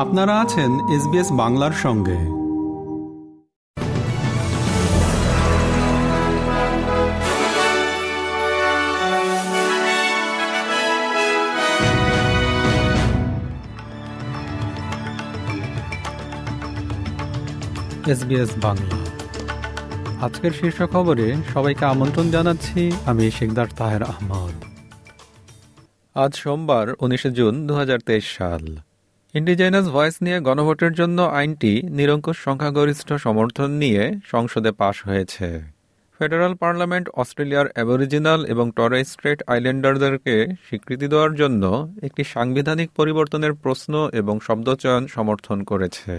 আপনারা আছেন এসবিএস বাংলার সঙ্গে। এসবিএস বাংলা। আজকের শীর্ষ খবরে সবাইকে আমন্ত্রণ জানাচ্ছি, আমি শেখদার তাহের আহমদ। আজ সোমবার, উনিশে জুন দু হাজার তেইশ সাল। ইন্ডিজেনাস ভয়েস নিয়ে গণভোটের জন্য আইনটি নিরঙ্কুশ সংখ্যাগরিষ্ঠ সমর্থন নিয়ে সংসদে পাশ হয়েছে। ফেডারাল পার্লামেন্ট, অস্ট্রেলিয়ার অ্যাবরিজিনাল এবং টরে স্ট্রেট আইল্যান্ডারদেরকে স্বীকৃতি দেওয়ার জন্য একটি সাংবিধানিক পরিবর্তনের প্রশ্ন এবং শব্দচয়ন সমর্থন করেছে।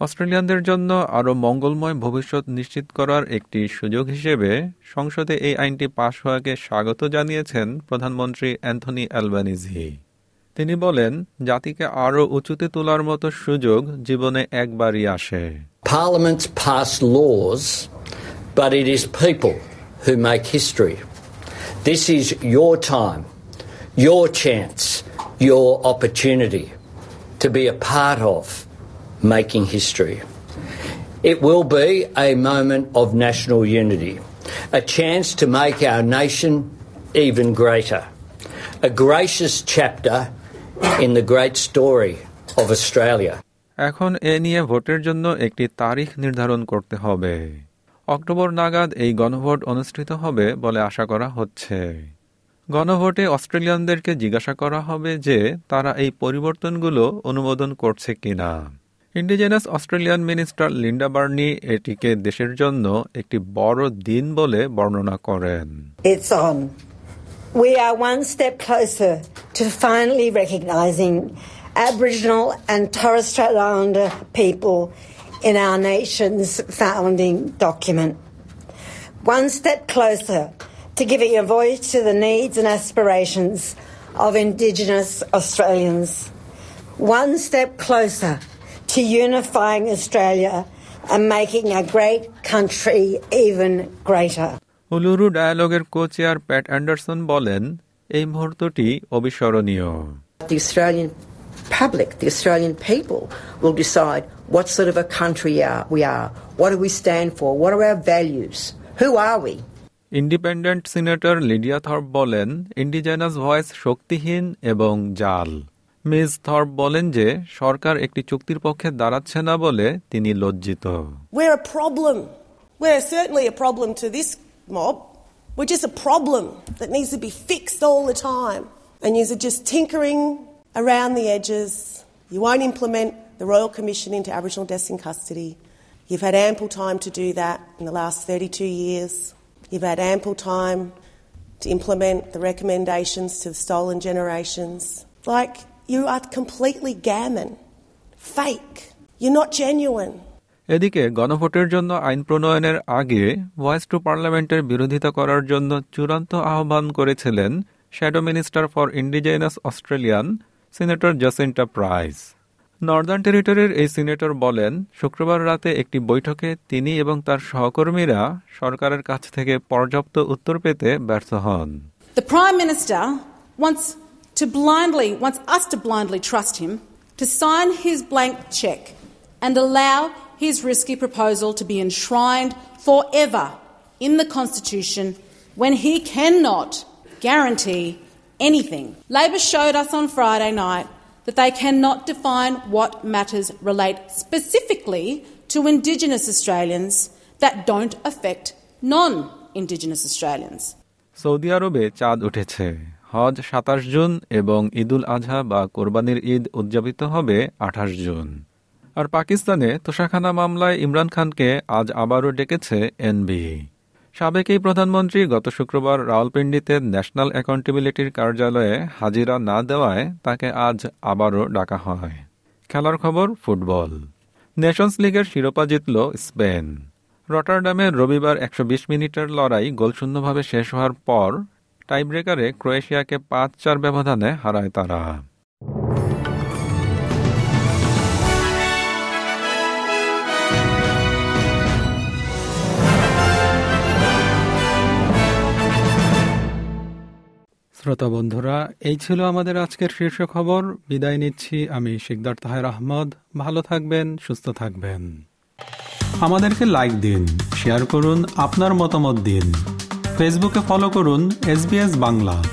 অস্ট্রেলিয়ানদের জন্য আরও মঙ্গলময় ভবিষ্যৎ নিশ্চিত করার একটি সুযোগ হিসেবে সংসদে এই আইনটি পাশ হওয়াকে স্বাগত জানিয়েছেন প্রধানমন্ত্রী অ্যান্থনি অ্যালবানিজি। তিনি বলেন জাতিকে আরও উঁচুতে তোলার মতো সুযোগ জীবনে একবারই আসে Parliaments pass laws, but it is people who make history. This is your time, your chance, your opportunity to be a part of making history. It will be a moment of national unity, a chance to make our nation even greater, a gracious chapter in the great story of Australia. এখন এ নিয়ে ভোটের জন্য একটি তারিখ নির্ধারণ করতে হবে October নাগাদ এই গণভোট অনুষ্ঠিত হবে বলে আশা করা হচ্ছে গণভোটে অস্ট্রেলিয়ানদেরকে জিজ্ঞাসা করা হবে যে তারা এই পরিবর্তনগুলো অনুমোদন করছে কিনা Indigenous Australian minister Linda Burney এটিকে দেশের জন্য একটি বড় দিন বলে বর্ণনা করেন It's on. We are one step closer to finally recognising Aboriginal and Torres Strait Islander people in our nation's founding document. One step closer to giving a voice to the needs and aspirations of Indigenous Australians. One step closer to unifying Australia and making a great country even greater. Uluru ডায়ালগের co chair Pat Anderson বলেন এই মুহূর্তটি অবিস্মরণীয়। Independent senator Lydia Thorpe বলেন indigenous voice শক্তিহীন এবং জাল। Miss Thorpe বলেন যে সরকার একটি চুক্তির পক্ষে দাঁড়াচ্ছে না বলে তিনি লজ্জিত। We're a problem. We're certainly a problem to this mob. We're just a problem that needs to be fixed all the time. And you're just tinkering around the edges. You won't implement the Royal Commission into Aboriginal deaths in custody. You've had ample time to do that in the last 32 years. You've had ample time to implement the recommendations to the stolen generations. Like, you are completely gammon, fake. You're not genuine. এদিকে গণভোটের জন্য আইন প্রণয়নের আগে voice to পার্লামেন্টের বিরোধিতা করার জন্য চূড়ান্ত আহ্বান করেছিলেন shadow minister for Indigenous Australian, senator Jacinta Price. Northern টেরিটরির এই সিনেটর বলেন, শুক্রবার রাতে একটি বৈঠকে তিনি এবং তার সহকর্মীরা সরকারের কাছ থেকে পর্যাপ্ত উত্তর পেতে ব্যর্থ হন। The Prime Minister wants to blindly, wants us to blindly trust him to sign his blank cheque and allow his risky proposal to be enshrined forever in the Constitution when he cannot guarantee anything. Labor showed us on Friday night that they cannot define what matters relate specifically to Indigenous Australians that don't affect non Indigenous Australians. Saudi আরবে চাঁদ উঠেছে হজ সাতাশ June এবং ঈদুল আজহা বা কোরবানির ঈদ উদযাপিত হবে আঠাশ জুন আর পাকিস্তানে তোষাখানা মামলায় ইমরান খানকে আজ আবারও ডেকেছে এনবি। সাবেক এই প্রধানমন্ত্রী গত শুক্রবার রাওয়ালপিন্ডিতে ন্যাশনাল অ্যাকাউন্টেবিলিটির কার্যালয়ে হাজিরা না দেওয়ায় তাকে আজ আবারও ডাকা হয়। খেলার খবর, ফুটবল। নেশনস লিগের শিরোপা জিতল স্পেন। রটারডামে রবিবার একশো বিশ মিনিটের লড়াই গোলশূন্যভাবে শেষ হওয়ার পর টাইব্রেকারে ক্রোয়েশিয়াকে পাঁচ চার ব্যবধানে হারায় তারা। শ্রোতা বন্ধুরা, এই ছিল আমাদের আজকের শীর্ষ খবর। বিদায় নিচ্ছি আমি শিকদার তাহের আহমদ। ভালো থাকবেন, সুস্থ থাকবেন। আমাদেরকে লাইক দিন, শেয়ার করুন, আপনার মতামত দিন। ফেসবুকে ফলো করুন, এস বাংলা।